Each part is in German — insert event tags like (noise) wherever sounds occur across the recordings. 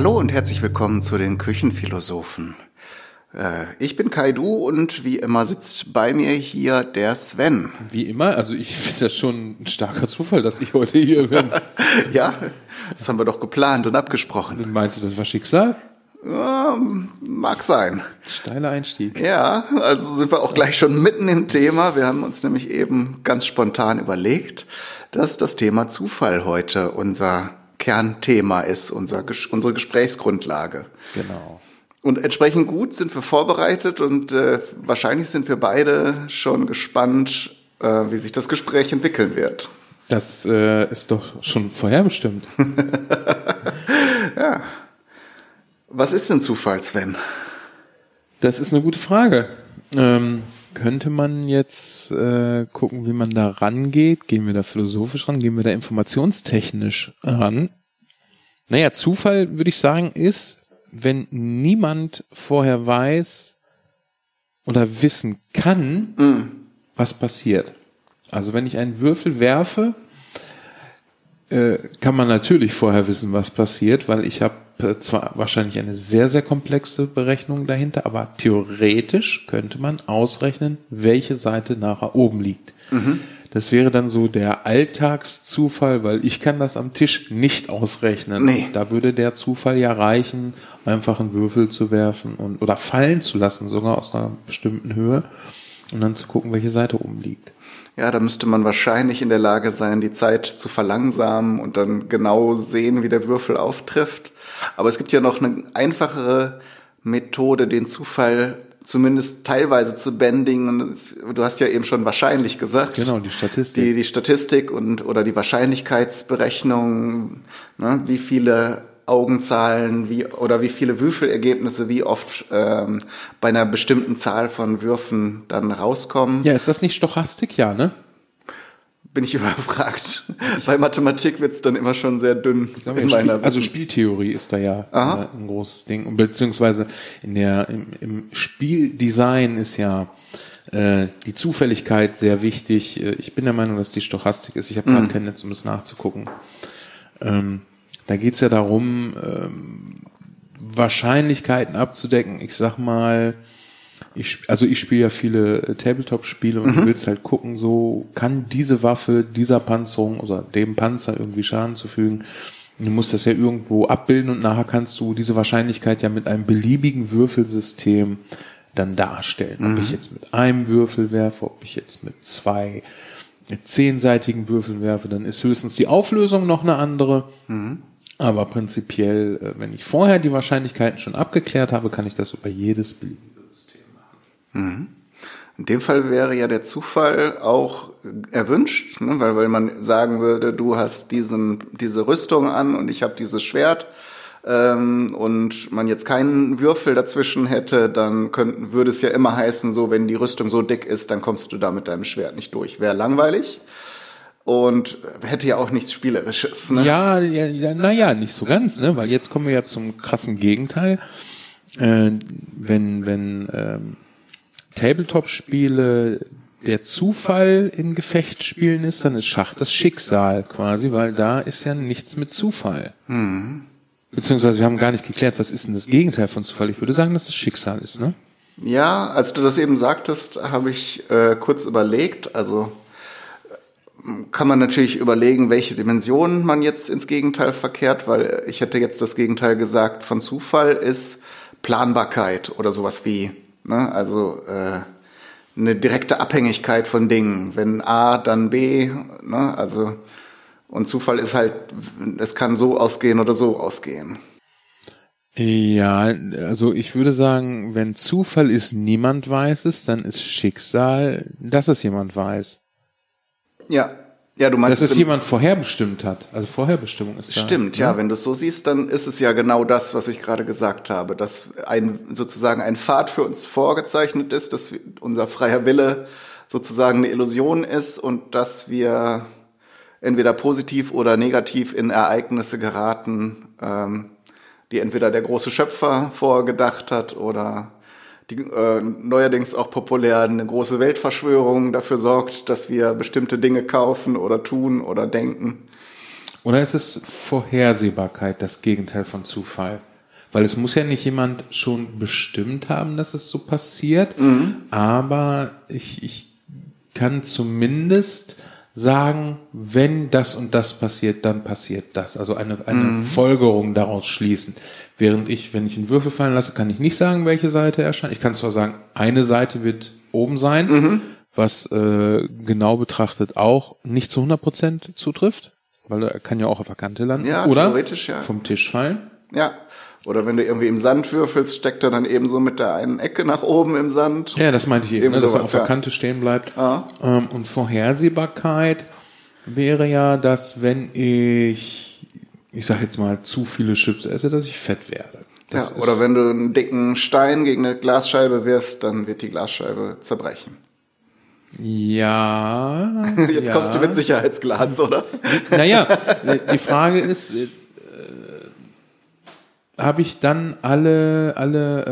Hallo und herzlich willkommen zu den Küchenphilosophen. Äh, ich bin Kaidu und wie immer sitzt bei mir hier der Sven. Wie immer, also ich (laughs) finde das schon ein starker Zufall, dass ich heute hier bin. (laughs) ja, das haben wir doch geplant und abgesprochen. Meinst du, das war Schicksal? Ja, mag sein. Steiler Einstieg. Ja, also sind wir auch gleich schon mitten im Thema. Wir haben uns nämlich eben ganz spontan überlegt, dass das Thema Zufall heute unser Kernthema ist, unser, unsere Gesprächsgrundlage. Genau. Und entsprechend gut sind wir vorbereitet und äh, wahrscheinlich sind wir beide schon gespannt, äh, wie sich das Gespräch entwickeln wird. Das äh, ist doch schon vorherbestimmt. (laughs) ja. Was ist denn Zufall, Sven? Das ist eine gute Frage. Ähm, könnte man jetzt äh, gucken, wie man da rangeht? Gehen wir da philosophisch ran? Gehen wir da informationstechnisch ran? Naja, Zufall, würde ich sagen, ist, wenn niemand vorher weiß oder wissen kann, mm. was passiert. Also wenn ich einen Würfel werfe, äh, kann man natürlich vorher wissen, was passiert, weil ich habe zwar wahrscheinlich eine sehr, sehr komplexe Berechnung dahinter, aber theoretisch könnte man ausrechnen, welche Seite nachher oben liegt. Mhm. Das wäre dann so der Alltagszufall, weil ich kann das am Tisch nicht ausrechnen. Nee. Da würde der Zufall ja reichen, einfach einen Würfel zu werfen und oder fallen zu lassen, sogar aus einer bestimmten Höhe und dann zu gucken, welche Seite oben liegt. Ja, da müsste man wahrscheinlich in der Lage sein, die Zeit zu verlangsamen und dann genau sehen, wie der Würfel auftrifft. Aber es gibt ja noch eine einfachere Methode, den Zufall zumindest teilweise zu bändigen. du hast ja eben schon wahrscheinlich gesagt. Genau, die Statistik. Die, die Statistik und oder die Wahrscheinlichkeitsberechnung, ne, wie viele Augenzahlen wie, oder wie viele Würfelergebnisse wie oft ähm, bei einer bestimmten Zahl von Würfen dann rauskommen. Ja, ist das nicht Stochastik? Ja, ne? Bin ich (laughs) überfragt. Bei Mathematik wird's dann immer schon sehr dünn glaube, in meiner Spiel, Also Spieltheorie ist da ja Aha. ein großes Ding. Beziehungsweise in der, im, im Spieldesign ist ja äh, die Zufälligkeit sehr wichtig. Äh, ich bin der Meinung, dass die Stochastik ist. Ich habe gerade mhm. kein Netz, um es nachzugucken. Ähm, da geht's ja darum, ähm, Wahrscheinlichkeiten abzudecken. Ich sag mal, ich, also ich spiele ja viele äh, Tabletop-Spiele und mhm. du willst halt gucken, so kann diese Waffe dieser Panzerung oder dem Panzer irgendwie Schaden zufügen. Und du musst das ja irgendwo abbilden und nachher kannst du diese Wahrscheinlichkeit ja mit einem beliebigen Würfelsystem dann darstellen. Mhm. Ob ich jetzt mit einem Würfel werfe, ob ich jetzt mit zwei zehnseitigen Würfeln werfe, dann ist höchstens die Auflösung noch eine andere. Mhm. Aber prinzipiell, äh, wenn ich vorher die Wahrscheinlichkeiten schon abgeklärt habe, kann ich das über jedes beliebige Mhm. In dem Fall wäre ja der Zufall auch erwünscht, ne? weil, weil man sagen würde, du hast diesen, diese Rüstung an und ich habe dieses Schwert ähm, und man jetzt keinen Würfel dazwischen hätte, dann könnten, würde es ja immer heißen, so wenn die Rüstung so dick ist, dann kommst du da mit deinem Schwert nicht durch. Wäre langweilig und hätte ja auch nichts Spielerisches. Ne? Ja, ja, ja naja, nicht so ganz, ne? weil jetzt kommen wir ja zum krassen Gegenteil. Äh, wenn wenn ähm, Tabletop-Spiele der Zufall in Gefechtsspielen ist, dann ist Schach das Schicksal quasi, weil da ist ja nichts mit Zufall. Mhm. Beziehungsweise wir haben gar nicht geklärt, was ist denn das Gegenteil von Zufall? Ich würde sagen, dass es Schicksal ist, ne? Ja, als du das eben sagtest, habe ich äh, kurz überlegt. Also kann man natürlich überlegen, welche Dimensionen man jetzt ins Gegenteil verkehrt, weil ich hätte jetzt das Gegenteil gesagt von Zufall ist Planbarkeit oder sowas wie Ne? Also äh, eine direkte Abhängigkeit von Dingen. Wenn A, dann B. Ne? Also und Zufall ist halt, es kann so ausgehen oder so ausgehen. Ja, also ich würde sagen, wenn Zufall ist, niemand weiß es, dann ist Schicksal, dass es jemand weiß. Ja, ja, du meinst, dass es jemand vorherbestimmt hat. Also Vorherbestimmung ist da. Stimmt, ja. ja. Wenn du es so siehst, dann ist es ja genau das, was ich gerade gesagt habe, dass ein sozusagen ein Pfad für uns vorgezeichnet ist, dass unser freier Wille sozusagen eine Illusion ist und dass wir entweder positiv oder negativ in Ereignisse geraten, ähm, die entweder der große Schöpfer vorgedacht hat oder die äh, neuerdings auch populär eine große Weltverschwörung dafür sorgt, dass wir bestimmte Dinge kaufen oder tun oder denken. Oder ist es Vorhersehbarkeit, das Gegenteil von Zufall? Weil es muss ja nicht jemand schon bestimmt haben, dass es so passiert, mhm. aber ich, ich kann zumindest sagen, wenn das und das passiert, dann passiert das. Also eine, eine mhm. Folgerung daraus schließen. Während ich, wenn ich einen Würfel fallen lasse, kann ich nicht sagen, welche Seite erscheint. Ich kann zwar sagen, eine Seite wird oben sein, mhm. was äh, genau betrachtet auch nicht zu 100 Prozent zutrifft, weil er kann ja auch auf der Kante landen. Ja, oder theoretisch, ja. vom Tisch fallen. Ja. Oder wenn du irgendwie im Sand würfelst, steckt er dann eben so mit der einen Ecke nach oben im Sand. Ja, das meinte ich eben, ne, dass er auf der Kante stehen bleibt. Ah. Ähm, und Vorhersehbarkeit wäre ja, dass wenn ich, ich sag jetzt mal, zu viele Chips esse, dass ich fett werde. Das ja, oder wenn du einen dicken Stein gegen eine Glasscheibe wirfst, dann wird die Glasscheibe zerbrechen. Ja. (laughs) Jetzt ja. kommst du mit Sicherheitsglas, oder? Naja, die Frage ist, habe ich dann alle, alle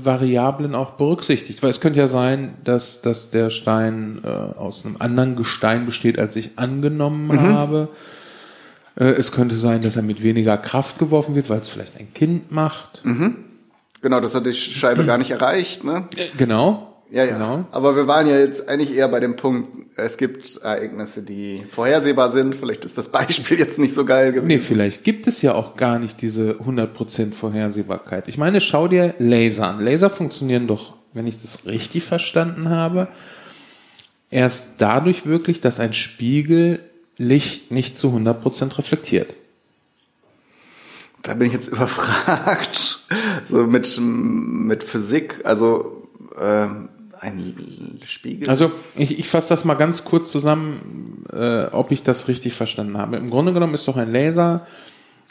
äh, Variablen auch berücksichtigt. Weil es könnte ja sein, dass, dass der Stein äh, aus einem anderen Gestein besteht, als ich angenommen mhm. habe. Äh, es könnte sein, dass er mit weniger Kraft geworfen wird, weil es vielleicht ein Kind macht. Mhm. Genau, das hat die Scheibe gar nicht erreicht, ne? Äh, genau. Ja, ja. Genau. Aber wir waren ja jetzt eigentlich eher bei dem Punkt, es gibt Ereignisse, die vorhersehbar sind. Vielleicht ist das Beispiel jetzt nicht so geil gewesen. Nee, vielleicht gibt es ja auch gar nicht diese 100% Vorhersehbarkeit. Ich meine, schau dir Laser an. Laser funktionieren doch, wenn ich das richtig verstanden habe, erst dadurch wirklich, dass ein Spiegel Licht nicht zu 100% reflektiert. Da bin ich jetzt (laughs) überfragt. So mit, mit Physik, also äh, ein Spiegel? Also ich, ich fasse das mal ganz kurz zusammen, äh, ob ich das richtig verstanden habe. Im Grunde genommen ist doch ein Laser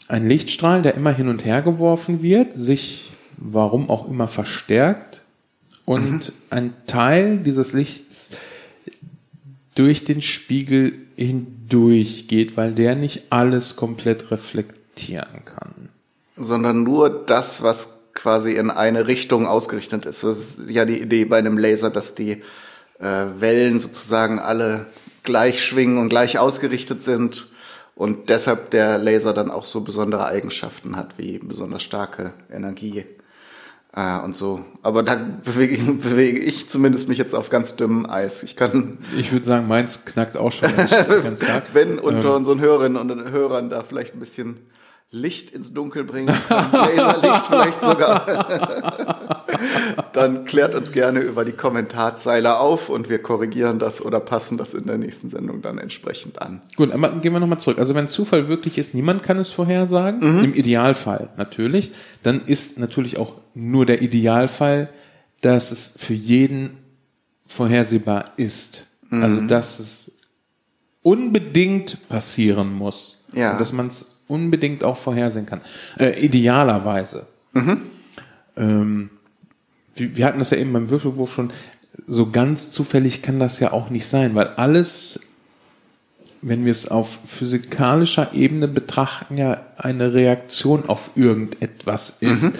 ein Lichtstrahl, der immer hin und her geworfen wird, sich warum auch immer verstärkt und mhm. ein Teil dieses Lichts durch den Spiegel hindurch geht, weil der nicht alles komplett reflektieren kann. Sondern nur das, was quasi in eine Richtung ausgerichtet ist. Das ist ja die Idee bei einem Laser, dass die äh, Wellen sozusagen alle gleich schwingen und gleich ausgerichtet sind und deshalb der Laser dann auch so besondere Eigenschaften hat, wie besonders starke Energie äh, und so. Aber da bewege, (laughs) bewege ich zumindest mich jetzt auf ganz dünnem Eis. Ich kann. Ich würde sagen, meins knackt auch schon (laughs) ganz stark. Wenn unter ähm. unseren Hörerinnen und Hörern da vielleicht ein bisschen Licht ins Dunkel bringen kann, (laughs) Laserlicht vielleicht sogar, dann klärt uns gerne über die Kommentarzeile auf und wir korrigieren das oder passen das in der nächsten Sendung dann entsprechend an. Gut, aber gehen wir nochmal zurück. Also wenn Zufall wirklich ist, niemand kann es vorhersagen, mhm. im Idealfall natürlich, dann ist natürlich auch nur der Idealfall, dass es für jeden vorhersehbar ist. Mhm. Also dass es unbedingt passieren muss. Ja. Und dass man es unbedingt auch vorhersehen kann. Äh, idealerweise. Mhm. Ähm, wir, wir hatten das ja eben beim Würfelwurf schon. So ganz zufällig kann das ja auch nicht sein, weil alles, wenn wir es auf physikalischer Ebene betrachten, ja eine Reaktion auf irgendetwas ist. Mhm.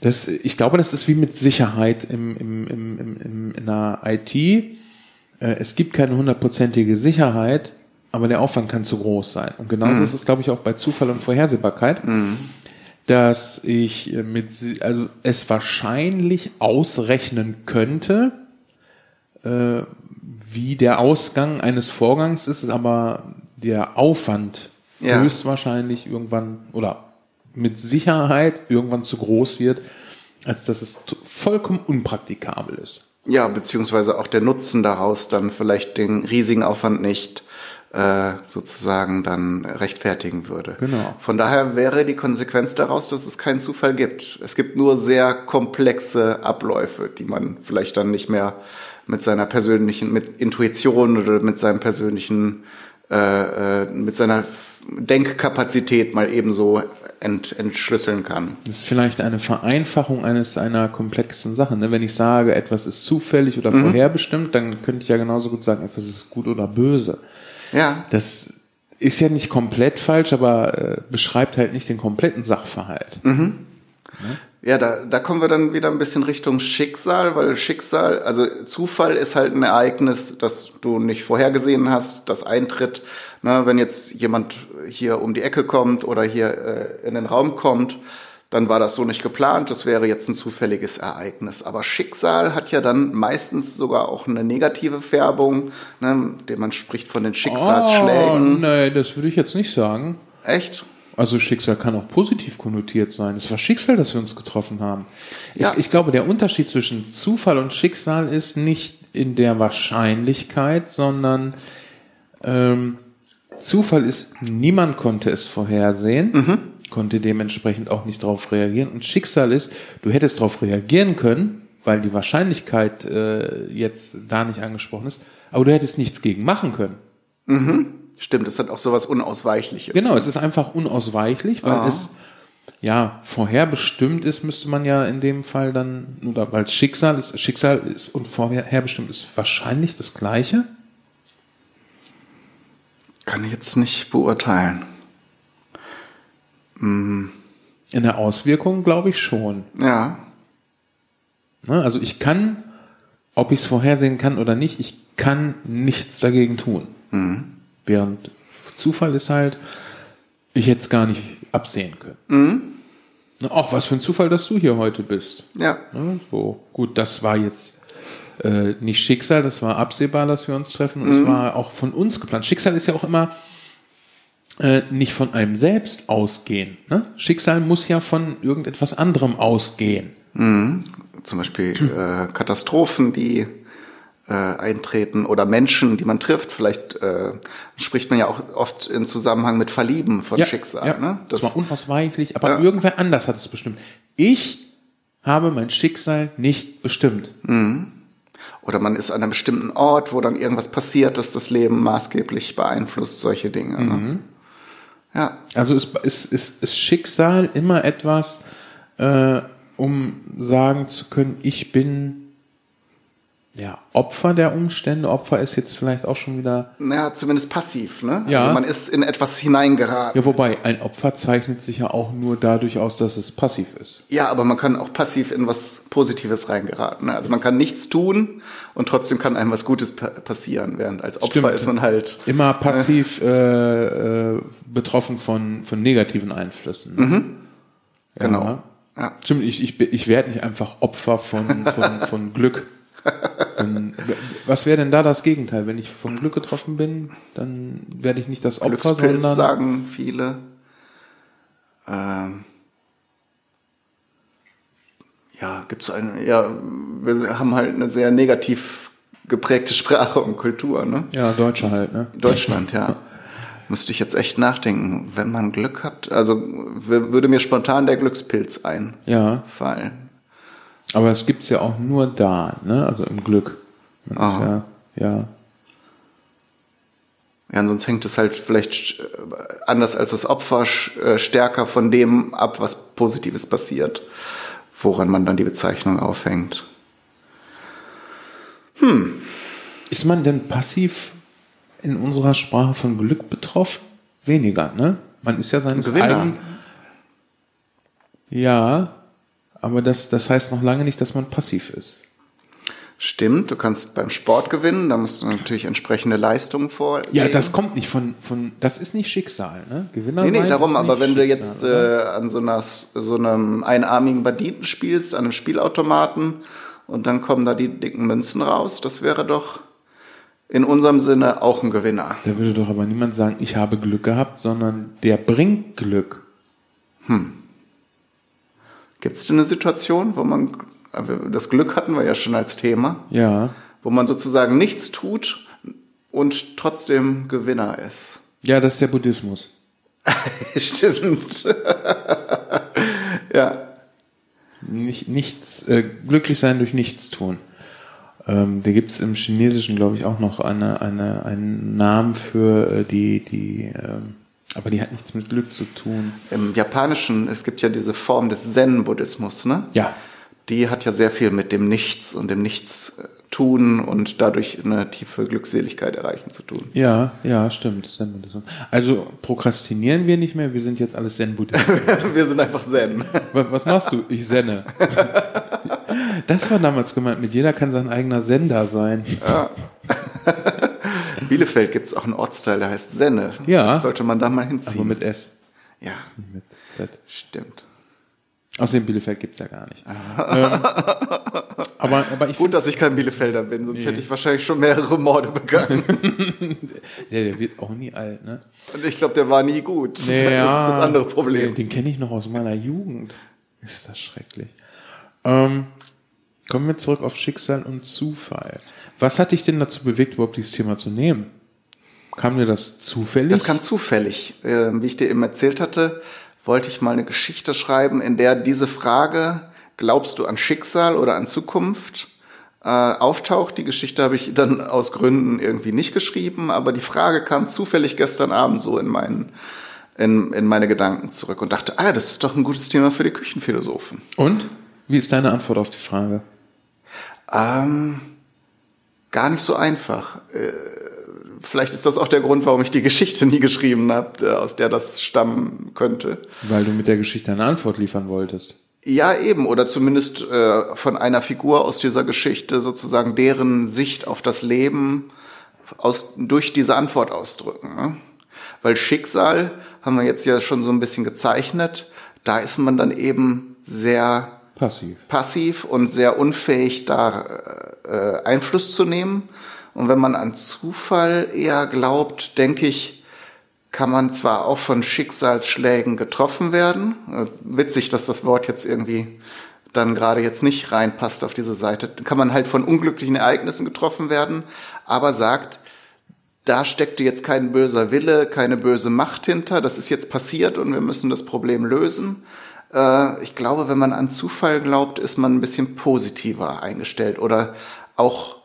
Das, ich glaube, das ist wie mit Sicherheit im, im, im, im, in der IT. Äh, es gibt keine hundertprozentige Sicherheit, aber der Aufwand kann zu groß sein. Und genauso mhm. ist es, glaube ich, auch bei Zufall und Vorhersehbarkeit, mhm. dass ich äh, mit, also es wahrscheinlich ausrechnen könnte, äh, wie der Ausgang eines Vorgangs ist, aber der Aufwand ja. höchstwahrscheinlich irgendwann oder mit Sicherheit irgendwann zu groß wird, als dass es vollkommen unpraktikabel ist. Ja, beziehungsweise auch der Nutzen daraus dann vielleicht den riesigen Aufwand nicht äh, sozusagen dann rechtfertigen würde. Genau. Von daher wäre die Konsequenz daraus, dass es keinen Zufall gibt. Es gibt nur sehr komplexe Abläufe, die man vielleicht dann nicht mehr mit seiner persönlichen, mit Intuition oder mit seinem persönlichen, äh, äh, mit seiner Denkkapazität mal ebenso ent, entschlüsseln kann. Das ist vielleicht eine Vereinfachung eines einer komplexen Sache. Ne? Wenn ich sage, etwas ist zufällig oder mhm. vorherbestimmt, dann könnte ich ja genauso gut sagen, etwas ist gut oder böse. Ja. Das ist ja nicht komplett falsch, aber äh, beschreibt halt nicht den kompletten Sachverhalt. Mhm. Ja, da, da kommen wir dann wieder ein bisschen Richtung Schicksal, weil Schicksal, also Zufall ist halt ein Ereignis, das du nicht vorhergesehen hast, das eintritt. Ne, wenn jetzt jemand hier um die Ecke kommt oder hier äh, in den Raum kommt, dann war das so nicht geplant, das wäre jetzt ein zufälliges Ereignis. Aber Schicksal hat ja dann meistens sogar auch eine negative Färbung, ne, man spricht von den Schicksalsschlägen. Oh, nee, das würde ich jetzt nicht sagen. Echt? Also Schicksal kann auch positiv konnotiert sein. Es war Schicksal, dass wir uns getroffen haben. Ja. Ich, ich glaube, der Unterschied zwischen Zufall und Schicksal ist nicht in der Wahrscheinlichkeit, sondern ähm, Zufall ist, niemand konnte es vorhersehen, konnte dementsprechend auch nicht darauf reagieren. Und Schicksal ist, du hättest darauf reagieren können, weil die Wahrscheinlichkeit äh, jetzt da nicht angesprochen ist, aber du hättest nichts gegen machen können. Stimmt, es hat auch sowas Unausweichliches. Genau, es ist einfach unausweichlich, weil Ah. es ja vorherbestimmt ist, müsste man ja in dem Fall dann, oder weil Schicksal ist, Schicksal ist und vorherbestimmt ist wahrscheinlich das Gleiche. Kann ich jetzt nicht beurteilen. In der Auswirkung glaube ich schon. Ja, Ne? Also ich kann, ob ich es vorhersehen kann oder nicht, ich kann nichts dagegen tun. Während Zufall ist halt, ich hätte es gar nicht absehen können. Na, Auch was für ein Zufall, dass du hier heute bist. ja, Ne? So, gut, das war jetzt äh, nicht Schicksal, das war absehbar, dass wir uns treffen und es war auch von uns geplant. Schicksal ist ja auch immer äh, nicht von einem selbst ausgehen. Ne? Schicksal muss ja von irgendetwas anderem ausgehen. zum Beispiel äh, Katastrophen, die äh, eintreten oder Menschen, die man trifft. Vielleicht äh, spricht man ja auch oft in Zusammenhang mit Verlieben von Schicksal. ja. Ne? Das, war unausweichlich, aber Ja. irgendwer anders hat es bestimmt. Ich habe mein Schicksal nicht bestimmt. Oder man ist an einem bestimmten Ort, wo dann irgendwas passiert, das das Leben maßgeblich beeinflusst, solche Dinge. Mhm. Ne? Ja, Also ist, ist, ist, ist Schicksal immer etwas, äh, um sagen zu können, ich bin ja Opfer der Umstände. Opfer ist jetzt vielleicht auch schon wieder. naja, zumindest passiv. Ne? Ja. Also man ist in etwas hineingeraten. Ja, wobei ein Opfer zeichnet sich ja auch nur dadurch aus, dass es passiv ist. Ja, aber man kann auch passiv in was Positives reingeraten. Ne? Also man kann nichts tun und trotzdem kann einem was Gutes pa passieren, während als Opfer Stimmt. ist man halt Immer passiv äh, äh, betroffen von, von negativen Einflüssen. ne? genau. Ja. Ja. Stimmt, ich, ich, ich werde nicht einfach Opfer von, von, von Glück. Dann, was wäre denn da das Gegenteil? Wenn ich von Glück getroffen bin, dann werde ich nicht das Opfer, Glückspilz sondern sagen viele. Ähm, ja, gibt's eine, ja, wir haben halt eine sehr negativ geprägte Sprache und Kultur, ne? ja, Deutsche halt, ne? Deutschland, ja. (laughs) Müsste ich jetzt echt nachdenken. Wenn man Glück hat, also würde mir spontan der Glückspilz Ja, einfallen. Aber es gibt's ja auch nur da, ne? Also im Glück. Man Aha. ja, ja. Ja, sonst hängt es halt vielleicht äh, anders als das Opfer äh, stärker von dem ab, was Positives passiert, woran man dann die Bezeichnung aufhängt. Ist man denn passiv in unserer Sprache von Glück betroffen? Weniger, ne? Man ist ja seines Gewinner. eigenen. Ja, aber das, das heißt noch lange nicht, dass man passiv ist. Stimmt, du kannst beim Sport gewinnen, da musst du natürlich entsprechende Leistungen vorlegen. Ja, das kommt nicht von, von, das ist nicht Schicksal, ne? Gewinner Nee, nee, sein darum, aber wenn du Schicksal, jetzt oder? äh, an so, einer, so einem einarmigen Banditen spielst, an einem Spielautomaten und dann kommen da die dicken Münzen raus, das wäre doch in unserem Sinne auch ein Gewinner. Da würde doch aber niemand sagen, ich habe Glück gehabt, sondern der bringt Glück. Gibt es denn eine Situation, wo man, aber das Glück hatten wir ja schon als Thema, Ja. wo man sozusagen nichts tut und trotzdem Gewinner ist? Ja, das ist der Buddhismus. (laughs) Stimmt. (laughs) ja. Nicht, nichts, äh, glücklich sein durch nichts tun. Ähm, da gibt's im Chinesischen, glaube ich, auch noch eine, eine, einen Namen für äh, die, die, ähm, aber die hat nichts mit Glück zu tun. Im Japanischen, es gibt ja diese Form des Zen-Buddhismus, ne? Ja. Die hat ja sehr viel mit dem Nichts und dem Nichts äh, tun und dadurch eine tiefe Glückseligkeit erreichen zu tun. Ja, ja, stimmt. Zen-Buddhismus. Also prokrastinieren wir nicht mehr, wir sind jetzt alles Zen-Buddhisten. (laughs) Wir sind einfach Zen. Wa- Was machst du? Ich senne. Das war damals gemeint, mit jeder kann sein eigener Sender sein. In (laughs) Bielefeld gibt es auch einen Ortsteil, der heißt Senne. Ja. Vielleicht sollte man da mal Aber hinziehen. mit S. ja, Mit Z. stimmt. Außerdem Bielefeld gibt's ja gar nicht. ähm, aber, aber ich Gut, dass ich kein Bielefelder bin, sonst nee. hätte ich wahrscheinlich schon mehrere Morde begangen. (laughs) der, der wird auch nie alt, ne? Und ich glaube, der war nie gut. Nee, das ist das andere Problem. Den, den kenne ich noch aus meiner Jugend. Ist das schrecklich. Ähm, kommen wir zurück auf Schicksal und Zufall. Was hat dich denn dazu bewegt, überhaupt dieses Thema zu nehmen? Kam dir das zufällig? Das kam zufällig. Äh, wie ich dir eben erzählt hatte, wollte ich mal eine Geschichte schreiben, in der diese Frage, glaubst du an Schicksal oder an Zukunft, äh, auftaucht. Die Geschichte habe ich dann aus Gründen irgendwie nicht geschrieben, aber die Frage kam zufällig gestern Abend so in meinen in, in meine Gedanken zurück und dachte, ah, das ist doch ein gutes Thema für die Küchenphilosophen. Und? Wie ist deine Antwort auf die Frage? Ähm, gar nicht so einfach. Äh, vielleicht ist das auch der Grund, warum ich die Geschichte nie geschrieben habe, äh, aus der das stammen könnte. Weil du mit der Geschichte eine Antwort liefern wolltest. Ja, eben, oder zumindest äh, von einer Figur aus dieser Geschichte sozusagen deren Sicht auf das Leben aus, durch diese Antwort ausdrücken. Ne? Weil Schicksal haben wir jetzt ja schon so ein bisschen gezeichnet, da ist man dann eben sehr passiv, passiv und sehr unfähig, da äh, Einfluss zu nehmen. Und wenn man an Zufall eher glaubt, denke ich, kann man zwar auch von Schicksalsschlägen getroffen werden. Äh, witzig, dass das Wort jetzt irgendwie dann gerade jetzt nicht reinpasst auf diese Seite. Kann man halt von unglücklichen Ereignissen getroffen werden, aber sagt, da steckte jetzt kein böser Wille, keine böse Macht hinter. Das ist jetzt passiert und wir müssen das Problem lösen. Äh, ich glaube, wenn man an Zufall glaubt, ist man ein bisschen positiver eingestellt oder auch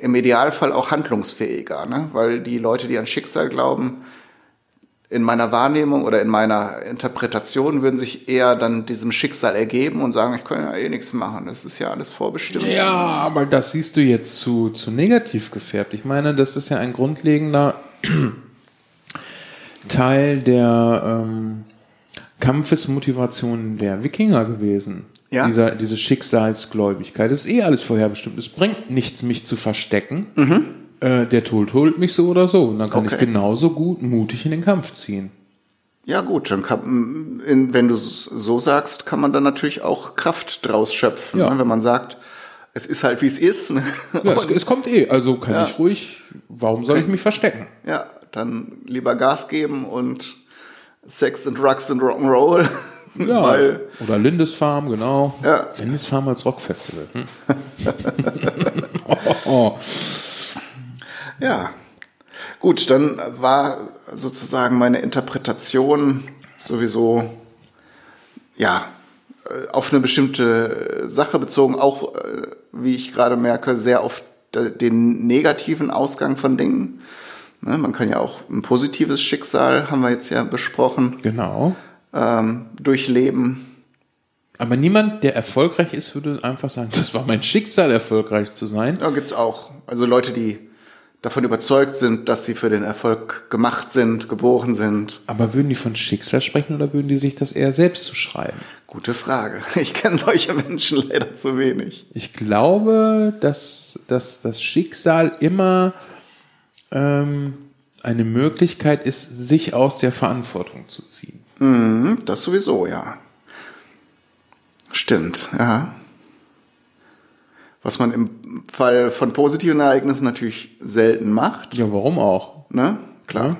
im Idealfall auch handlungsfähiger, ne? weil die Leute, die an Schicksal glauben, in meiner Wahrnehmung oder in meiner Interpretation würden sich eher dann diesem Schicksal ergeben und sagen, ich kann ja eh nichts machen, das ist ja alles vorbestimmt. Ja, aber das siehst du jetzt zu, zu negativ gefärbt. Ich meine, das ist ja ein grundlegender (clears throat) Teil der ähm, Kampfesmotivation der Wikinger gewesen. Ja. Dieser, diese Schicksalsgläubigkeit. Das ist eh alles vorherbestimmt. Es bringt nichts, mich zu verstecken. Mhm. Äh, der Tod holt mich so oder so. Und dann kann okay. ich genauso gut mutig in den Kampf ziehen. Ja gut, dann kann, wenn du so sagst, kann man dann natürlich auch Kraft draus schöpfen. Ja. Ne? Wenn man sagt, es ist halt wie es ist. Ne? Ja, es, es, kommt eh, also kann ja. ich ruhig, warum soll okay. ich mich verstecken? Ja, dann lieber Gas geben und Sex and Drugs and Rock'n'Roll. (laughs) Ja, Weil, oder Lindisfarm, genau. Ja. Lindisfarm als Rockfestival. Hm. oh, (laughs) (laughs) oh. Ja. Gut, dann war sozusagen meine Interpretation sowieso, ja, äh, auf eine bestimmte Sache bezogen, auch, äh, wie ich gerade merke, sehr auf den negativen Ausgang von Dingen. Ne, man kann ja auch ein positives Schicksal, haben wir jetzt ja besprochen. Genau ähm, durchleben. Aber niemand, der erfolgreich ist, würde einfach sagen, das war mein Schicksal, erfolgreich zu sein. Ja, gibt's auch. Also Leute, die davon überzeugt sind, dass sie für den Erfolg gemacht sind, geboren sind. Aber würden die von Schicksal sprechen oder würden die sich das eher selbst zuschreiben? Gute Frage. (laughs) Ich kenne solche Menschen leider zu wenig. Ich glaube, dass, dass das Schicksal immer ähm, eine Möglichkeit ist, sich aus der Verantwortung zu ziehen. Mhm, das sowieso, ja. Stimmt, ja. Was man im Fall von positiven Ereignissen natürlich selten macht. Ja, warum auch? Ne? Klar.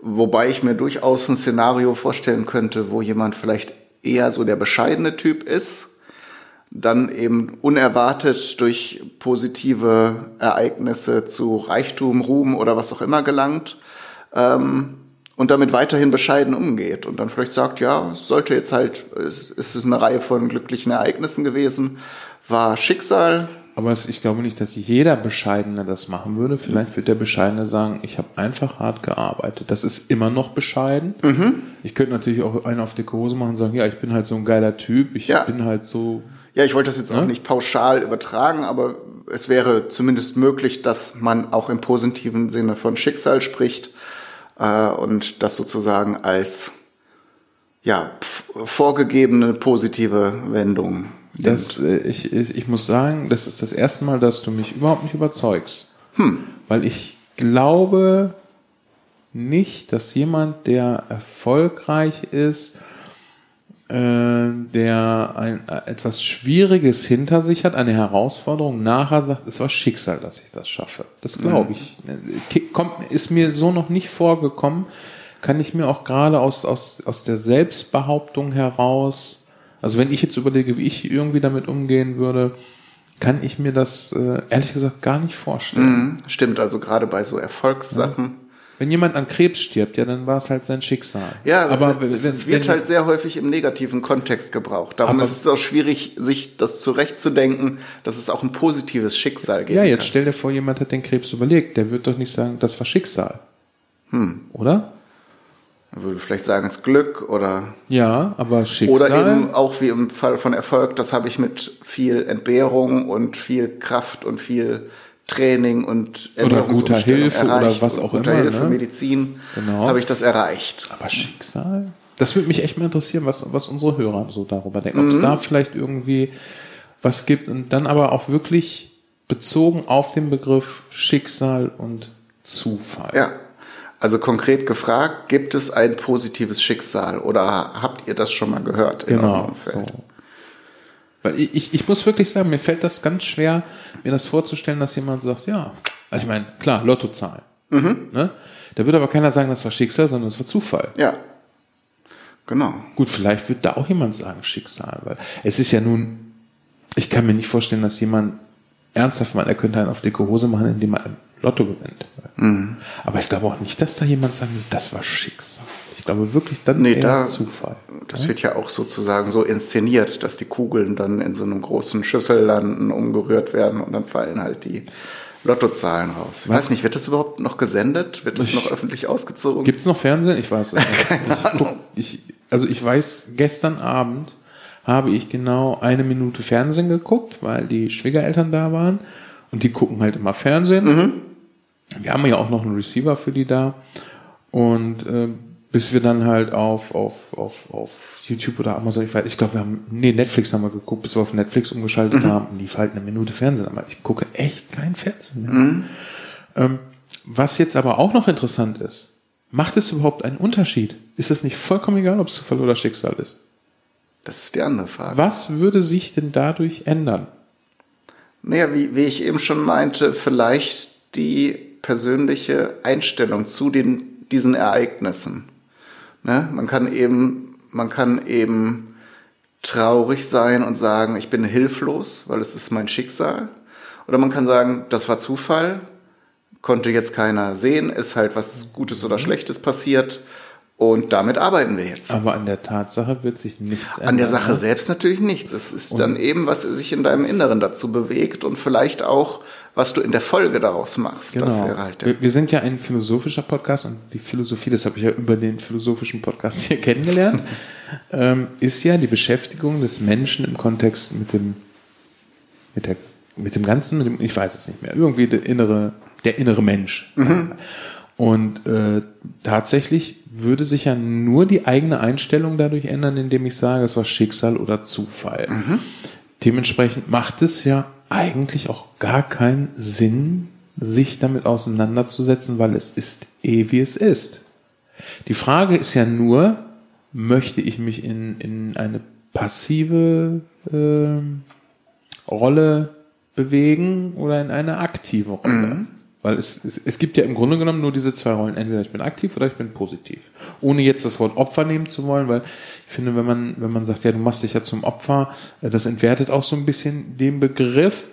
Wobei ich mir durchaus ein Szenario vorstellen könnte, wo jemand vielleicht eher so der bescheidene Typ ist, dann eben unerwartet durch positive Ereignisse zu Reichtum, Ruhm oder was auch immer gelangt. Ähm, und damit weiterhin bescheiden umgeht und dann vielleicht sagt, ja, es sollte jetzt halt, es ist eine Reihe von glücklichen Ereignissen gewesen, war Schicksal. Aber ich glaube nicht, dass jeder Bescheidene das machen würde. Vielleicht wird der Bescheidene sagen, ich habe einfach hart gearbeitet. Das ist immer noch bescheiden. Mhm. Ich könnte natürlich auch einen auf die Hose machen und sagen, ja, ich bin halt so ein geiler Typ, ich ja. bin halt so. Ja, ich wollte das jetzt ne? auch nicht pauschal übertragen, aber es wäre zumindest möglich, dass man auch im positiven Sinne von Schicksal spricht äh, und das sozusagen als ja, vorgegebene positive Wendung. Das, äh, ich, ich muss sagen, das ist das erste Mal, dass du mich überhaupt nicht überzeugst. Hm. Weil ich glaube nicht, dass jemand, der erfolgreich ist, der ein äh, etwas Schwieriges hinter sich hat, eine Herausforderung, nachher sagt, es war Schicksal, dass ich das schaffe. Das glaube ich. Äh, kommt, ist mir so noch nicht vorgekommen. Kann ich mir auch gerade aus, aus, aus der Selbstbehauptung heraus, also wenn ich jetzt überlege, wie ich irgendwie damit umgehen würde, kann ich mir das äh, ehrlich gesagt gar nicht vorstellen. Mhm, stimmt, also gerade bei so Erfolgssachen. Ja. Wenn jemand an Krebs stirbt, ja, dann war es halt sein Schicksal. Ja, aber es, wenn, wird halt sehr häufig im negativen Kontext gebraucht. Darum ist es auch schwierig, sich das zurechtzudenken, dass es auch ein positives Schicksal gibt. Ja, jetzt kann. stell dir vor, jemand hat den Krebs überlegt. Der wird doch nicht sagen, das war Schicksal. Hm. Oder? Er würde vielleicht sagen, es ist Glück oder. Ja, aber Schicksal. Oder eben auch wie im Fall von Erfolg, das habe ich mit viel Entbehrung und viel Kraft und viel Training und oder guter Hilfe oder was auch guter immer. Hilfe, ne? Medizin, genau. habe ich das erreicht. Aber Schicksal? Das würde mich echt mal interessieren, was, was unsere Hörer so darüber denken. Ob es mhm. da vielleicht irgendwie was gibt und dann aber auch wirklich bezogen auf den Begriff Schicksal und Zufall. Ja. Also konkret gefragt, gibt es ein positives Schicksal oder habt ihr das schon mal gehört? Genau. So. Weil ich, ich, muss wirklich sagen, mir fällt das ganz schwer, mir das vorzustellen, dass jemand sagt, ja, also ich meine, klar, Lottozahlen. Mhm. Ne? Da würde aber keiner sagen, das war Schicksal, sondern das war Zufall. Ja. Genau. Gut, vielleicht wird da auch jemand sagen Schicksal, weil es ist ja nun, ich kann mir nicht vorstellen, dass jemand ernsthaft meint, er könnte einen auf dicke Hose machen, indem er Lotto gewinnt. Mhm. Aber ich glaube auch nicht, dass da jemand sagt, das war Schicksal. Ich glaube wirklich dann nee, eher da, Zufall. Das ja? wird ja auch sozusagen so inszeniert, dass die Kugeln dann in so einem großen Schüssel landen, umgerührt werden und dann fallen halt die Lottozahlen raus. Ich Was? weiß nicht, wird das überhaupt noch gesendet? Wird das ich, noch öffentlich ausgezogen? Gibt es noch Fernsehen? Ich weiß es nicht. (laughs) Keine Ahnung. ich, also ich weiß, gestern Abend habe ich genau eine Minute Fernsehen geguckt, weil die Schwiegereltern da waren und die gucken halt immer Fernsehen. Mhm. Wir haben ja auch noch einen Receiver für die da und äh, bis wir dann halt auf, auf, auf, auf YouTube oder Amazon, ich weiß, ich glaube, wir haben, nee, Netflix haben wir geguckt, bis wir auf Netflix umgeschaltet mhm. haben, lief halt eine Minute Fernsehen, aber ich gucke echt kein Fernsehen mehr. Mhm. Ähm, was jetzt aber auch noch interessant ist, macht es überhaupt einen Unterschied? Ist es nicht vollkommen egal, ob es Zufall oder Schicksal ist? Das ist die andere Frage. Was würde sich denn dadurch ändern? Naja, wie, wie ich eben schon meinte, vielleicht die persönliche Einstellung zu den, diesen Ereignissen. Ne? Man kann eben, man kann eben traurig sein und sagen, ich bin hilflos, weil es ist mein Schicksal. Oder man kann sagen, das war Zufall, konnte jetzt keiner sehen, ist halt was Gutes oder Schlechtes passiert. Und damit arbeiten wir jetzt. Aber an der Tatsache wird sich nichts ändern. An der Sache ne? selbst natürlich nichts. Es ist und dann eben, was sich in deinem Inneren dazu bewegt und vielleicht auch, was du in der Folge daraus machst. Genau. Das wäre halt wir, wir sind ja ein philosophischer Podcast und die Philosophie, das habe ich ja über den philosophischen Podcast hier (laughs) kennengelernt, ähm, ist ja die Beschäftigung des Menschen im Kontext mit dem, mit der, mit dem Ganzen, mit dem, ich weiß es nicht mehr, irgendwie der innere, der innere Mensch. Mhm. Und äh, tatsächlich würde sich ja nur die eigene Einstellung dadurch ändern, indem ich sage, es war Schicksal oder Zufall. Mhm. Dementsprechend macht es ja eigentlich auch gar keinen Sinn, sich damit auseinanderzusetzen, weil es ist eh wie es ist. Die Frage ist ja nur, möchte ich mich in, in eine passive äh, Rolle bewegen oder in eine aktive Rolle? Mhm. Weil es, es, es gibt ja im Grunde genommen nur diese zwei Rollen. Entweder ich bin aktiv oder ich bin positiv. Ohne jetzt das Wort Opfer nehmen zu wollen, weil ich finde, wenn man, wenn man sagt, ja, du machst dich ja zum Opfer, äh, das entwertet auch so ein bisschen den Begriff.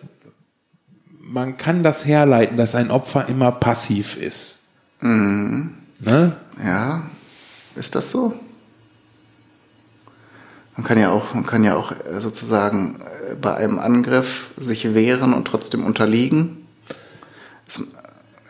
Man kann das herleiten, dass ein Opfer immer passiv ist. Mhm. Ne? Ja, ist das so? Man kann ja auch, man kann ja auch äh, sozusagen äh, bei einem Angriff sich wehren und trotzdem unterliegen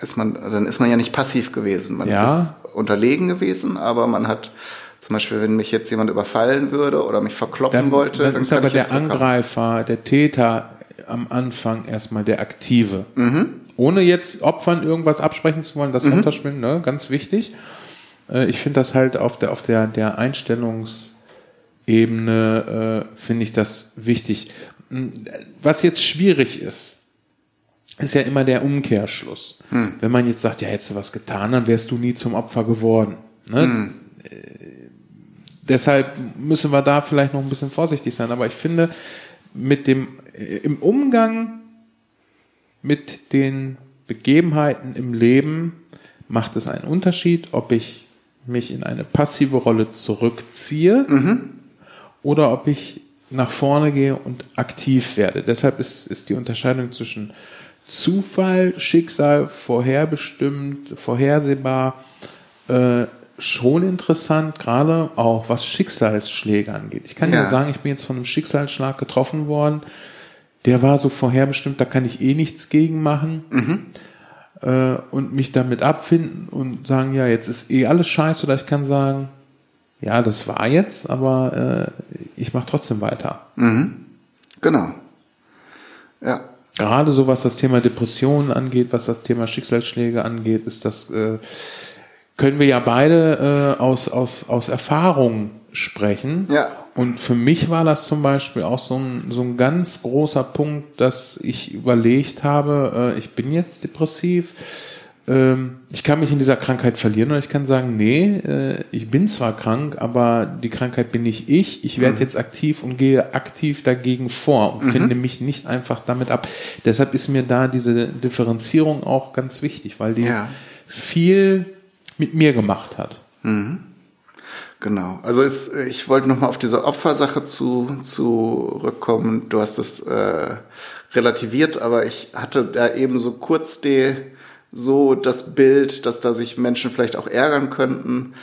ist man, dann ist man ja nicht passiv gewesen. Man ja. ist unterlegen gewesen, aber man hat zum Beispiel, wenn mich jetzt jemand überfallen würde oder mich verkloppen dann, wollte, dann, dann ist aber der Angreifer, der Täter am Anfang erstmal der Aktive. Mhm. Ohne jetzt Opfern irgendwas absprechen zu wollen, das mhm. runterschwimmen, ne? ganz wichtig. Äh, ich finde das halt auf der, auf der, der Einstellungsebene, äh, finde ich das wichtig. Was jetzt schwierig ist, ist ja immer der Umkehrschluss. Hm. Wenn man jetzt sagt, ja, hättest du was getan, dann wärst du nie zum Opfer geworden. Ne? Hm. deshalb müssen wir da vielleicht noch ein bisschen vorsichtig sein. Aber ich finde, mit dem, im Umgang mit den Begebenheiten im Leben macht es einen Unterschied, ob ich mich in eine passive Rolle zurückziehe mhm. oder ob ich nach vorne gehe und aktiv werde. Deshalb ist, ist die Unterscheidung zwischen Zufall, Schicksal, vorherbestimmt, vorhersehbar äh, schon interessant, gerade auch was Schicksalsschläge angeht. Ich kann ja. nur sagen, ich bin jetzt von einem Schicksalsschlag getroffen worden. Der war so vorherbestimmt, da kann ich eh nichts gegen machen. Mhm. Äh, und mich damit abfinden und sagen, ja, jetzt ist eh alles scheiße, oder ich kann sagen, ja, das war jetzt, aber äh, ich mache trotzdem weiter. Mhm. Genau. Ja. Gerade so was das Thema Depressionen angeht, was das Thema Schicksalsschläge angeht, ist das äh, können wir ja beide äh, aus, aus, aus Erfahrung sprechen. Ja. Und für mich war das zum Beispiel auch so ein, so ein ganz großer Punkt, dass ich überlegt habe, äh, ich bin jetzt depressiv, ich kann mich in dieser Krankheit verlieren oder ich kann sagen, nee, äh, ich bin zwar krank, aber die Krankheit bin nicht ich. Ich werde mhm. jetzt aktiv und gehe aktiv dagegen vor und mhm. finde mich nicht einfach damit ab. Deshalb ist mir da diese Differenzierung auch ganz wichtig, weil die ja. viel mit mir gemacht hat. Mhm. Genau. Also ist, ich wollte noch mal auf diese Opfersache zu, zurückkommen. Du hast es äh, relativiert, aber ich hatte da eben so kurz die, so das Bild, dass da sich Menschen vielleicht auch ärgern könnten,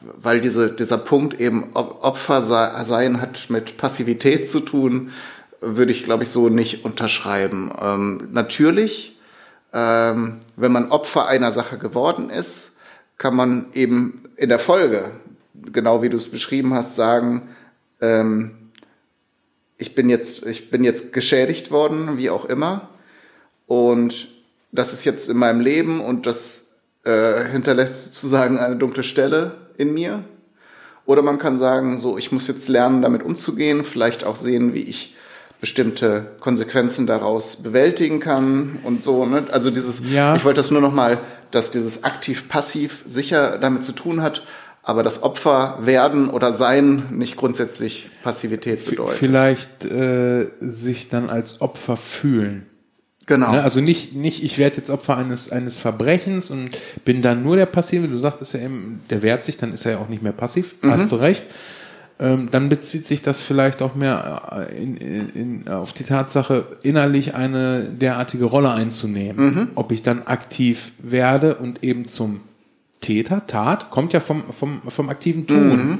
weil diese, dieser Punkt eben Opfer sein hat mit Passivität zu tun, würde ich, glaube ich, so nicht unterschreiben. Ähm, natürlich, ähm, wenn man Opfer einer Sache geworden ist, kann man eben in der Folge genau wie du es beschrieben hast, sagen, ähm, ich bin jetzt, ich bin jetzt geschädigt worden, wie auch immer. Und das ist jetzt in meinem Leben und das äh, hinterlässt sozusagen eine dunkle Stelle in mir. Oder man kann sagen, so, ich muss jetzt lernen, damit umzugehen, vielleicht auch sehen, wie ich bestimmte Konsequenzen daraus bewältigen kann und so. Ne? Also dieses, ja. ich wollte das nur noch mal, dass dieses aktiv-passiv sicher damit zu tun hat aber das Opfer werden oder sein nicht grundsätzlich Passivität bedeutet. Vielleicht äh, sich dann als Opfer fühlen. Genau. Ne? Also nicht, nicht, ich werde jetzt Opfer eines, eines Verbrechens und bin dann nur der Passive. Du sagtest ja eben, der wehrt sich, dann ist er ja auch nicht mehr passiv. Mhm. Hast du recht. Ähm, dann bezieht sich das vielleicht auch mehr äh, in, in, in, auf die Tatsache, innerlich eine derartige Rolle einzunehmen. Mhm. Ob ich dann aktiv werde und eben zum Täter, Tat, kommt ja vom, vom, vom aktiven Tun. Mhm.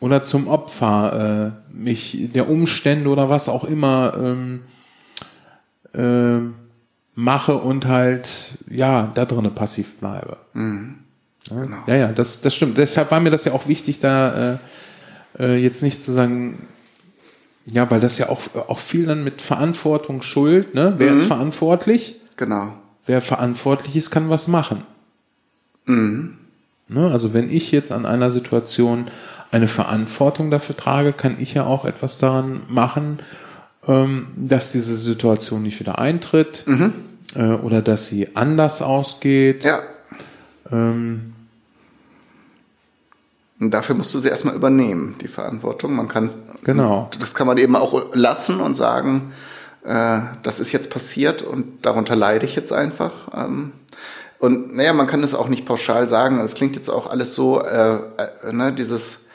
Oder zum Opfer, äh, mich der Umstände oder was auch immer ähm, äh, mache und halt, ja, da drinnen passiv bleibe. Mhm. Ja, genau. ja, ja, das, das stimmt. Deshalb war mir das ja auch wichtig, da äh, äh, jetzt nicht zu sagen, ja, weil das ja auch, auch viel dann mit Verantwortung schuld, ne? Wer mhm. ist verantwortlich? Genau. Wer verantwortlich ist, kann was machen. Mhm. Ne, also wenn ich jetzt an einer Situation eine Verantwortung dafür trage, kann ich ja auch etwas daran machen, ähm, dass diese Situation nicht wieder eintritt mhm. äh, oder dass sie anders ausgeht. Ja. Ähm, und dafür musst du sie erstmal übernehmen, die Verantwortung. Man kann, genau. das kann man eben auch lassen und sagen, äh, das ist jetzt passiert und darunter leide ich jetzt einfach. Ähm, und naja, man kann es auch nicht pauschal sagen. Es klingt jetzt auch alles so, äh, äh, ne, dieses,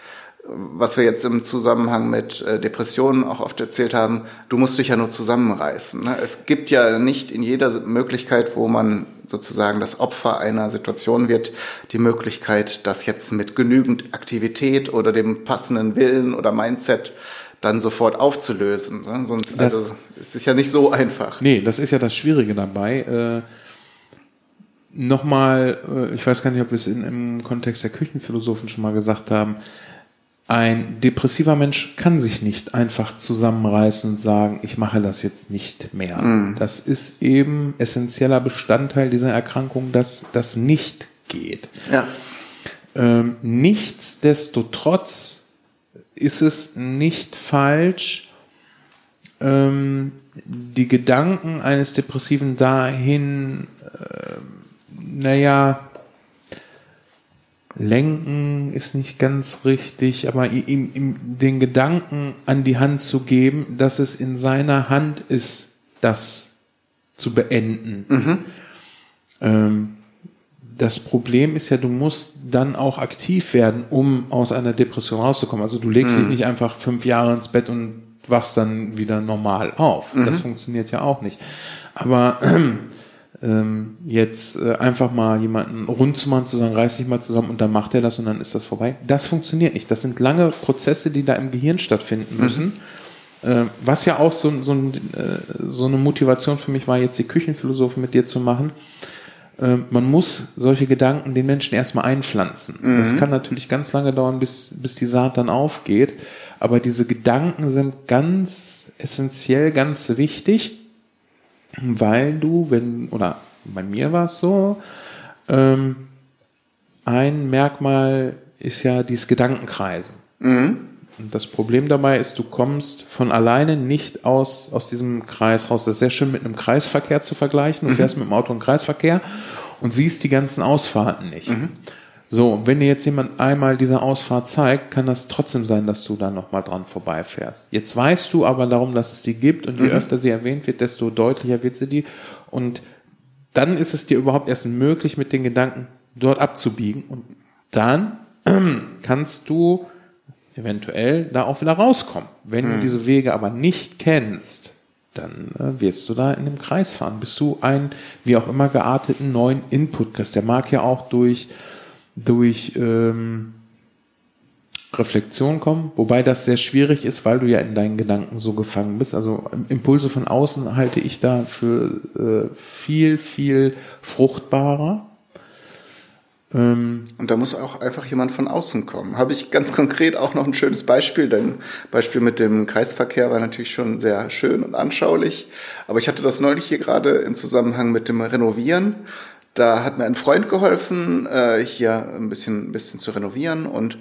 was wir jetzt im Zusammenhang mit äh, Depressionen auch oft erzählt haben, du musst dich ja nur zusammenreißen. Ne? Es gibt ja nicht in jeder Möglichkeit, wo man sozusagen das Opfer einer Situation wird, die Möglichkeit, das jetzt mit genügend Aktivität oder dem passenden Willen oder Mindset dann sofort aufzulösen. Ne? Sonst, das, also es ist ja nicht so einfach. Nee, das ist ja das Schwierige dabei. Äh nochmal, äh, ich weiß gar nicht, ob wir es in, im Kontext der Küchenphilosophen schon mal gesagt haben, ein depressiver Mensch kann sich nicht einfach zusammenreißen und sagen, ich mache das jetzt nicht mehr. Mm. Das ist eben essentieller Bestandteil dieser Erkrankung, dass das nicht geht. Ja. Ähm, nichtsdestotrotz ist es nicht falsch, ähm, die Gedanken eines Depressiven dahin ähm, naja, lenken ist nicht ganz richtig, aber ihm, ihm den Gedanken an die Hand zu geben, dass es in seiner Hand ist, das zu beenden. Mhm. Ähm, das Problem ist ja, du musst dann auch aktiv werden, um aus einer Depression rauszukommen. Also du legst mhm. dich nicht einfach fünf Jahre ins Bett und wachst dann wieder normal auf. Mhm. Das funktioniert ja auch nicht. Aber (clears throat) ähm, jetzt äh, einfach mal jemanden rund zu machen, zu sagen, reiß dich mal zusammen und dann macht er das und dann ist das vorbei. Das funktioniert nicht. Das sind lange Prozesse, die da im Gehirn stattfinden mhm. müssen. Mhm. Äh, was ja auch so, so, ein, äh, so eine Motivation für mich war, jetzt die Küchenphilosophe mit dir zu machen äh, man muss solche Gedanken den Menschen erstmal einpflanzen. Mhm. Das kann natürlich ganz lange dauern, bis, bis die Saat dann aufgeht. Aber diese Gedanken sind ganz essentiell, ganz wichtig, weil du, wenn, oder bei mir war es so, ähm, ein Merkmal ist ja dieses Gedankenkreisen. Mhm. Und das Problem dabei ist, du kommst von alleine nicht aus, aus diesem Kreis raus. Das ist sehr schön mit einem Kreisverkehr zu vergleichen. Du mhm. fährst mit dem Auto einen Kreisverkehr und siehst die ganzen Ausfahrten nicht. Mhm. So, wenn dir jetzt jemand einmal diese Ausfahrt zeigt, kann das trotzdem sein, dass du da nochmal dran vorbeifährst. Jetzt weißt du aber darum, dass es die gibt und je mhm. öfter sie erwähnt wird, desto deutlicher wird sie die. Und dann ist es dir überhaupt erst möglich, mit den Gedanken dort abzubiegen und dann (clears throat) kannst du eventuell da auch wieder rauskommen. Wenn mhm. du diese Wege aber nicht kennst, dann äh, wirst du da in dem Kreis fahren, bis du einen, wie auch immer gearteten neuen Input kriegst. Der mag ja auch durch, durch ähm, Reflexion kommen, wobei das sehr schwierig ist, weil du ja in deinen Gedanken so gefangen bist. Also Impulse von außen halte ich da für äh, viel, viel fruchtbarer ähm, und da muss auch einfach jemand von außen kommen. Habe ich ganz konkret auch noch ein schönes Beispiel, denn Beispiel mit dem Kreisverkehr war natürlich schon sehr schön und anschaulich. Aber ich hatte das neulich hier gerade im Zusammenhang mit dem Renovieren. Da hat mir ein Freund geholfen, äh, hier ein bisschen, ein bisschen zu renovieren und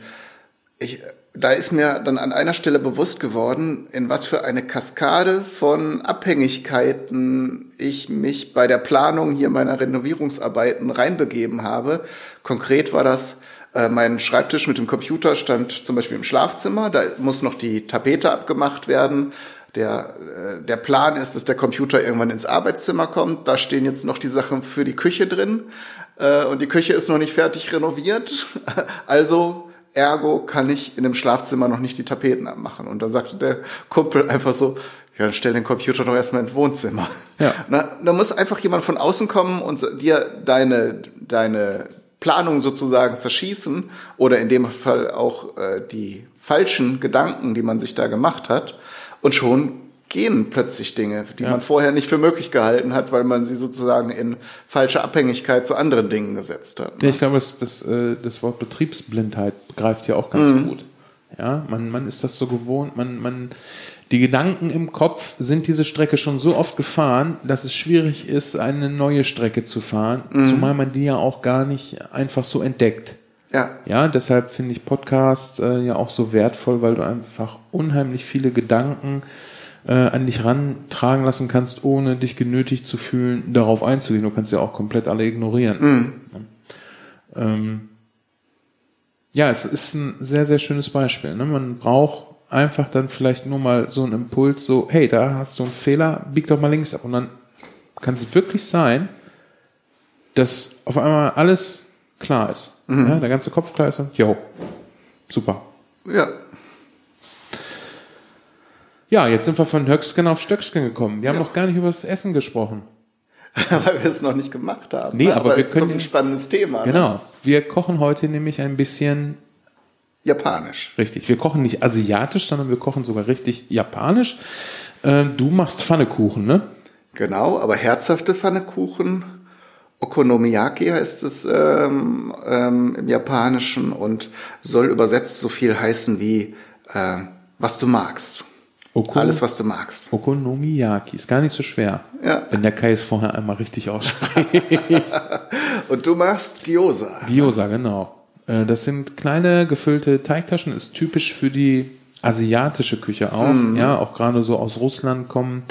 ich da ist mir dann an einer Stelle bewusst geworden, in was für eine Kaskade von Abhängigkeiten ich mich bei der Planung hier meiner Renovierungsarbeiten reinbegeben habe. Konkret war das, äh, mein Schreibtisch mit dem Computer stand zum Beispiel im Schlafzimmer, da muss noch die Tapete abgemacht werden. Der, äh, der Plan ist, dass der Computer irgendwann ins Arbeitszimmer kommt. Da stehen jetzt noch die Sachen für die Küche drin. Äh, und die Küche ist noch nicht fertig renoviert. (laughs) Also ergo kann ich in dem Schlafzimmer noch nicht die Tapeten abmachen. Und dann sagte der Kumpel einfach so, ja, dann stell den Computer doch erstmal ins Wohnzimmer. Ja. Na, da muss einfach jemand von außen kommen und dir deine, deine Planung sozusagen zerschießen oder in dem Fall auch äh, die falschen Gedanken, die man sich da gemacht hat. Und schon gehen plötzlich Dinge, die ja. man vorher nicht für möglich gehalten hat, weil man sie sozusagen in falsche Abhängigkeit zu anderen Dingen gesetzt hat. Ne? Ich glaube, das, das, äh, das Wort Betriebsblindheit greift ja auch ganz mhm. gut. Ja, man, man ist das so gewohnt, man, man, die Gedanken im Kopf sind diese Strecke schon so oft gefahren, dass es schwierig ist, eine neue Strecke zu fahren, mhm. zumal man die ja auch gar nicht einfach so entdeckt. Ja. Ja, deshalb finde ich Podcast äh, ja auch so wertvoll, weil du einfach unheimlich viele Gedanken äh, an dich rantragen lassen kannst, ohne dich genötigt zu fühlen, darauf einzugehen. Du kannst ja auch komplett alle ignorieren. Mhm. Ähm, ja, es ist ein sehr, sehr schönes Beispiel. Ne? Man braucht einfach dann vielleicht nur mal so einen Impuls, so, hey, da hast du einen Fehler, bieg doch mal links ab. Und dann kann es wirklich sein, dass auf einmal alles klar ist. Mhm. Ja, der ganze Kopf klar ist jo, super. Ja. Ja, jetzt sind wir von Höcksken auf Stöcksken gekommen. Wir haben ja. noch gar nicht über das Essen gesprochen. (laughs) Weil wir es noch nicht gemacht haben. Nee, aber, aber wir können. ein spannendes Thema. Ne? Genau. Ne? Wir kochen heute nämlich ein bisschen Japanisch. Richtig. Wir kochen nicht asiatisch, sondern wir kochen sogar richtig japanisch. Äh, du machst Pfannekuchen, ne? Genau, aber herzhafte Pfannekuchen. Okonomiyaki heißt es ähm, ähm, im Japanischen und soll übersetzt so viel heißen wie äh, was du magst. Okon Alles, was du magst. Okonomiyaki. Ist gar nicht so schwer. Ja. Wenn der Kai es vorher einmal richtig ausspricht. (laughs) Und du machst Gyoza. Gyoza, genau. Äh, das sind kleine gefüllte Teigtaschen, ist typisch für die asiatische Küche auch. Mhm. Ja, auch gerade so aus Russland kommen,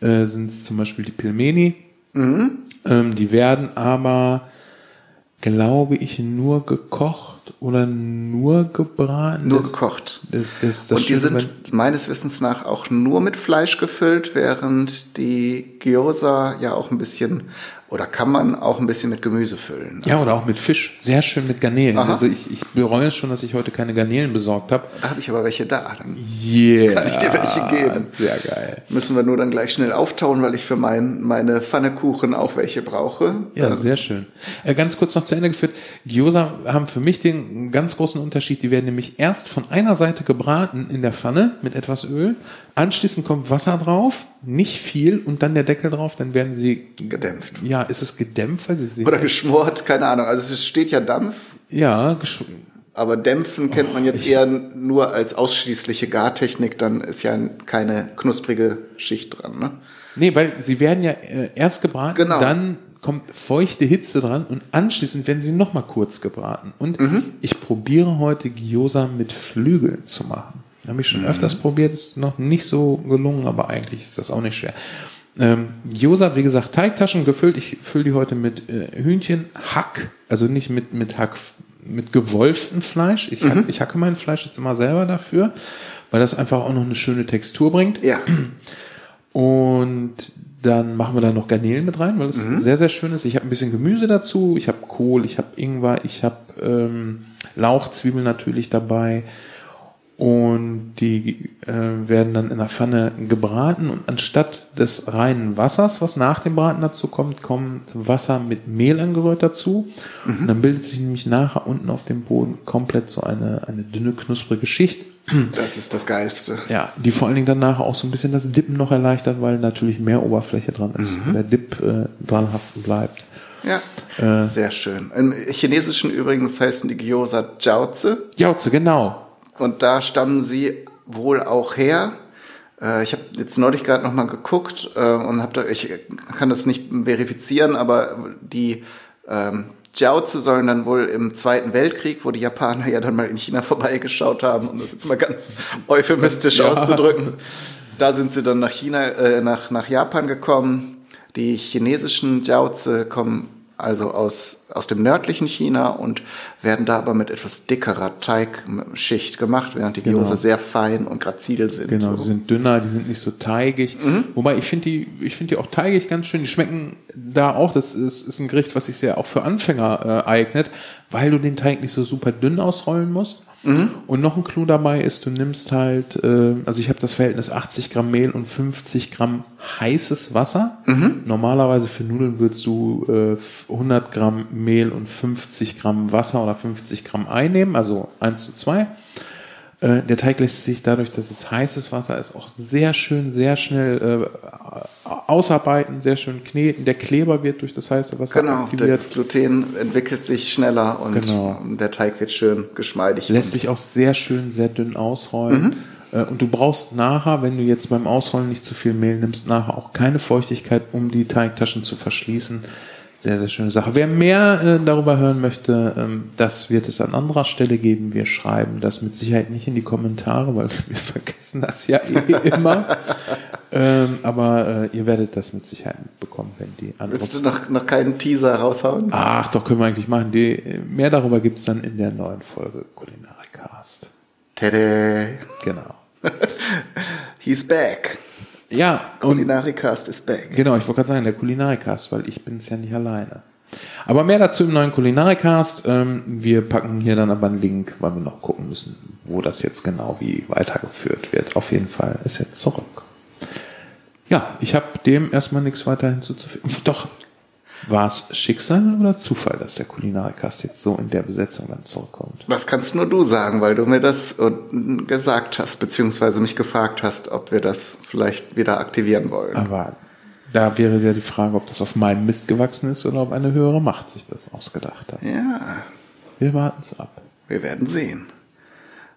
äh, sind es zum Beispiel die Pilmeni. Mhm. Ähm, die werden aber, glaube ich, nur gekocht oder nur gebraten? Nur das, gekocht. Das, das, das Und die sind meines Wissens nach auch nur mit Fleisch gefüllt, während die Gyoza ja auch ein bisschen oder kann man auch ein bisschen mit Gemüse füllen? Ja, oder auch mit Fisch. Sehr schön mit Garnelen. Aha. Also ich, ich bereue schon, dass ich heute keine Garnelen besorgt habe. Da habe ich aber welche da. Dann yeah. Kann ich dir welche geben. Sehr geil. Müssen wir nur dann gleich schnell auftauen, weil ich für mein, meine Pfannekuchen auch welche brauche. Ja, dann. sehr schön. Äh, ganz kurz noch zu Ende geführt. Gyoza haben für mich den ganz großen Unterschied. Die werden nämlich erst von einer Seite gebraten in der Pfanne mit etwas Öl. Anschließend kommt Wasser drauf, nicht viel und dann der Deckel drauf, dann werden sie gedämpft. Ja, ist es gedämpft? Weil sie Oder geschmort, keine Ahnung. Also es steht ja Dampf. Ja, aber dämpfen kennt man jetzt eher nur als ausschließliche Gartechnik, dann ist ja keine knusprige Schicht dran, ne? Nee, weil sie werden ja äh, erst gebraten, genau. dann kommt feuchte Hitze dran und anschließend werden sie nochmal kurz gebraten. Und mhm. ich probiere heute Gyoza mit Flügeln zu machen. Habe ich schon mhm. öfters probiert, ist noch nicht so gelungen, aber eigentlich ist das auch nicht schwer. Ähm, Gyoza, wie gesagt, Teigtaschen gefüllt. Ich fülle die heute mit äh, Hühnchen, Hack, also nicht mit, mit Hack, mit gewolftem Fleisch. Ich, mhm. hack, ich hacke mein Fleisch jetzt immer selber dafür, weil das einfach auch noch eine schöne Textur bringt. Ja. Und dann machen wir da noch Garnelen mit rein, weil es mhm. sehr, sehr schön ist. Ich habe ein bisschen Gemüse dazu. Ich habe Kohl, ich habe Ingwer, ich habe ähm, Lauchzwiebeln natürlich dabei und die äh, werden dann in der Pfanne gebraten und anstatt des reinen Wassers, was nach dem Braten dazu kommt, kommt Wasser mit Mehl angerührt dazu mhm. und dann bildet sich nämlich nachher unten auf dem Boden komplett so eine, eine dünne, knusprige Schicht. Das ist das Geilste. Ja, die vor allen Dingen danach auch so ein bisschen das Dippen noch erleichtert, weil natürlich mehr Oberfläche dran ist mhm. und der Dip äh, dran haften bleibt. Ja, äh, sehr schön. Im Chinesischen übrigens heißen die Gyoza Jiaozi. Jiaozi, genau. Und da stammen sie wohl auch her. Äh, ich habe jetzt neulich gerade noch mal geguckt äh, und habe da, ich kann das nicht verifizieren, aber die ähm, Jiaozi sollen dann wohl im Zweiten Weltkrieg, wo die Japaner ja dann mal in China vorbeigeschaut haben, um das jetzt mal ganz (laughs) euphemistisch ja. auszudrücken, da sind sie dann nach China, äh, nach, nach Japan gekommen. Die chinesischen Jiaozi kommen also aus, aus dem nördlichen China und werden da aber mit etwas dickerer Teigschicht gemacht, während die genau. Sehr fein und grazil sind. Genau, so. die sind dünner, die sind nicht so teigig. Mhm. Wobei ich finde die, ich finde die auch teigig ganz schön. Die schmecken da auch. Das ist, ist ein Gericht, was sich sehr auch für Anfänger äh, eignet, weil du den Teig nicht so super dünn ausrollen musst. Mhm. Und noch ein Clou dabei ist, du nimmst halt, äh, also ich habe das Verhältnis 80 Gramm Mehl und 50 Gramm heißes Wasser. Mhm. Normalerweise für Nudeln würdest du äh, 100 Gramm Mehl und 50 Gramm Wasser oder 50 Gramm einnehmen, also 1 zu 2. Äh, der Teig lässt sich dadurch, dass es heißes Wasser ist, auch sehr schön, sehr schnell äh, ausarbeiten, sehr schön kneten. Der Kleber wird durch das heiße Wasser genau, aktiviert. Das Gluten entwickelt sich schneller und genau. der Teig wird schön geschmeidig. Lässt sich auch sehr schön, sehr dünn ausrollen. Mhm. Äh, und du brauchst nachher, wenn du jetzt beim Ausrollen nicht zu viel Mehl nimmst, nachher auch keine Feuchtigkeit, um die Teigtaschen zu verschließen. Sehr, sehr schöne Sache. Wer mehr äh, darüber hören möchte, ähm, das wird es an anderer Stelle geben. Wir schreiben das mit Sicherheit nicht in die Kommentare, weil (laughs) wir vergessen das ja eh (laughs) immer. ähm, aber äh, ihr werdet das mit Sicherheit bekommen, wenn die andere. Willst du noch, noch keinen Teaser raushauen? Ach, doch, können wir eigentlich machen. Die, mehr darüber gibt's dann in der neuen Folge Kulinarikast. Tede. Genau. (laughs) He's back. Ja. Kulinarikast ist back. Genau, ich wollte gerade sagen, der Kulinarikast, weil ich bin es ja nicht alleine. Aber mehr dazu im neuen Kulinarikast. Ähm, wir packen hier dann aber einen Link, weil wir noch gucken müssen, wo das jetzt genau wie weitergeführt wird. Auf jeden Fall ist jetzt zurück. Ja, ich habe dem erstmal nichts weiter hinzuzufügen. (laughs) Doch, war es Schicksal oder Zufall, dass der Kulinarikast jetzt so in der Besetzung dann zurückkommt? Das kannst nur du sagen, weil du mir das äh, gesagt hast, beziehungsweise mich gefragt hast, ob wir das vielleicht wieder aktivieren wollen. Aber da wäre ja die Frage, ob das auf meinem Mist gewachsen ist oder ob eine höhere Macht sich das ausgedacht hat. Ja. Wir warten es ab. Wir werden sehen.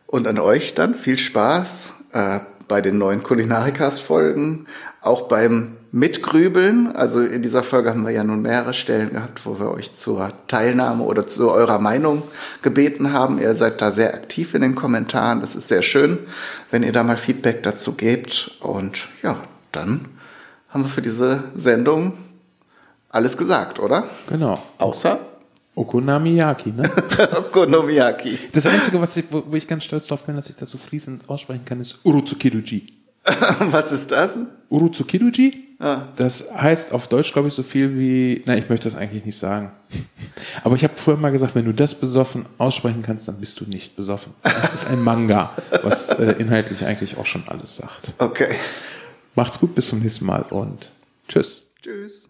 Und an euch dann viel Spaß äh, bei den neuen Kulinarikast-Folgen, auch beim Mitgrübeln. Also in dieser Folge haben wir ja nun mehrere Stellen gehabt, wo wir euch zur Teilnahme oder zu eurer Meinung gebeten haben. Ihr seid da sehr aktiv in den Kommentaren. Das ist sehr schön, wenn ihr da mal Feedback dazu gebt. Und ja, dann haben wir für diese Sendung alles gesagt, oder? Genau. Außer Okonomiyaki, ne? (laughs) Okonomiyaki. Das Einzige, was ich, wo, wo ich ganz stolz drauf bin, dass ich das so fließend aussprechen kann, ist Urutsukiruji. (laughs) was ist das? Urutsukiruji? Ah. Das heißt auf Deutsch, glaube ich, so viel wie, na, ich möchte das eigentlich nicht sagen. Aber ich habe vorher mal gesagt, wenn du das besoffen aussprechen kannst, dann bist du nicht besoffen. Das ist ein Manga, was äh, inhaltlich eigentlich auch schon alles sagt. Okay. Macht's gut, bis zum nächsten Mal und tschüss. Tschüss.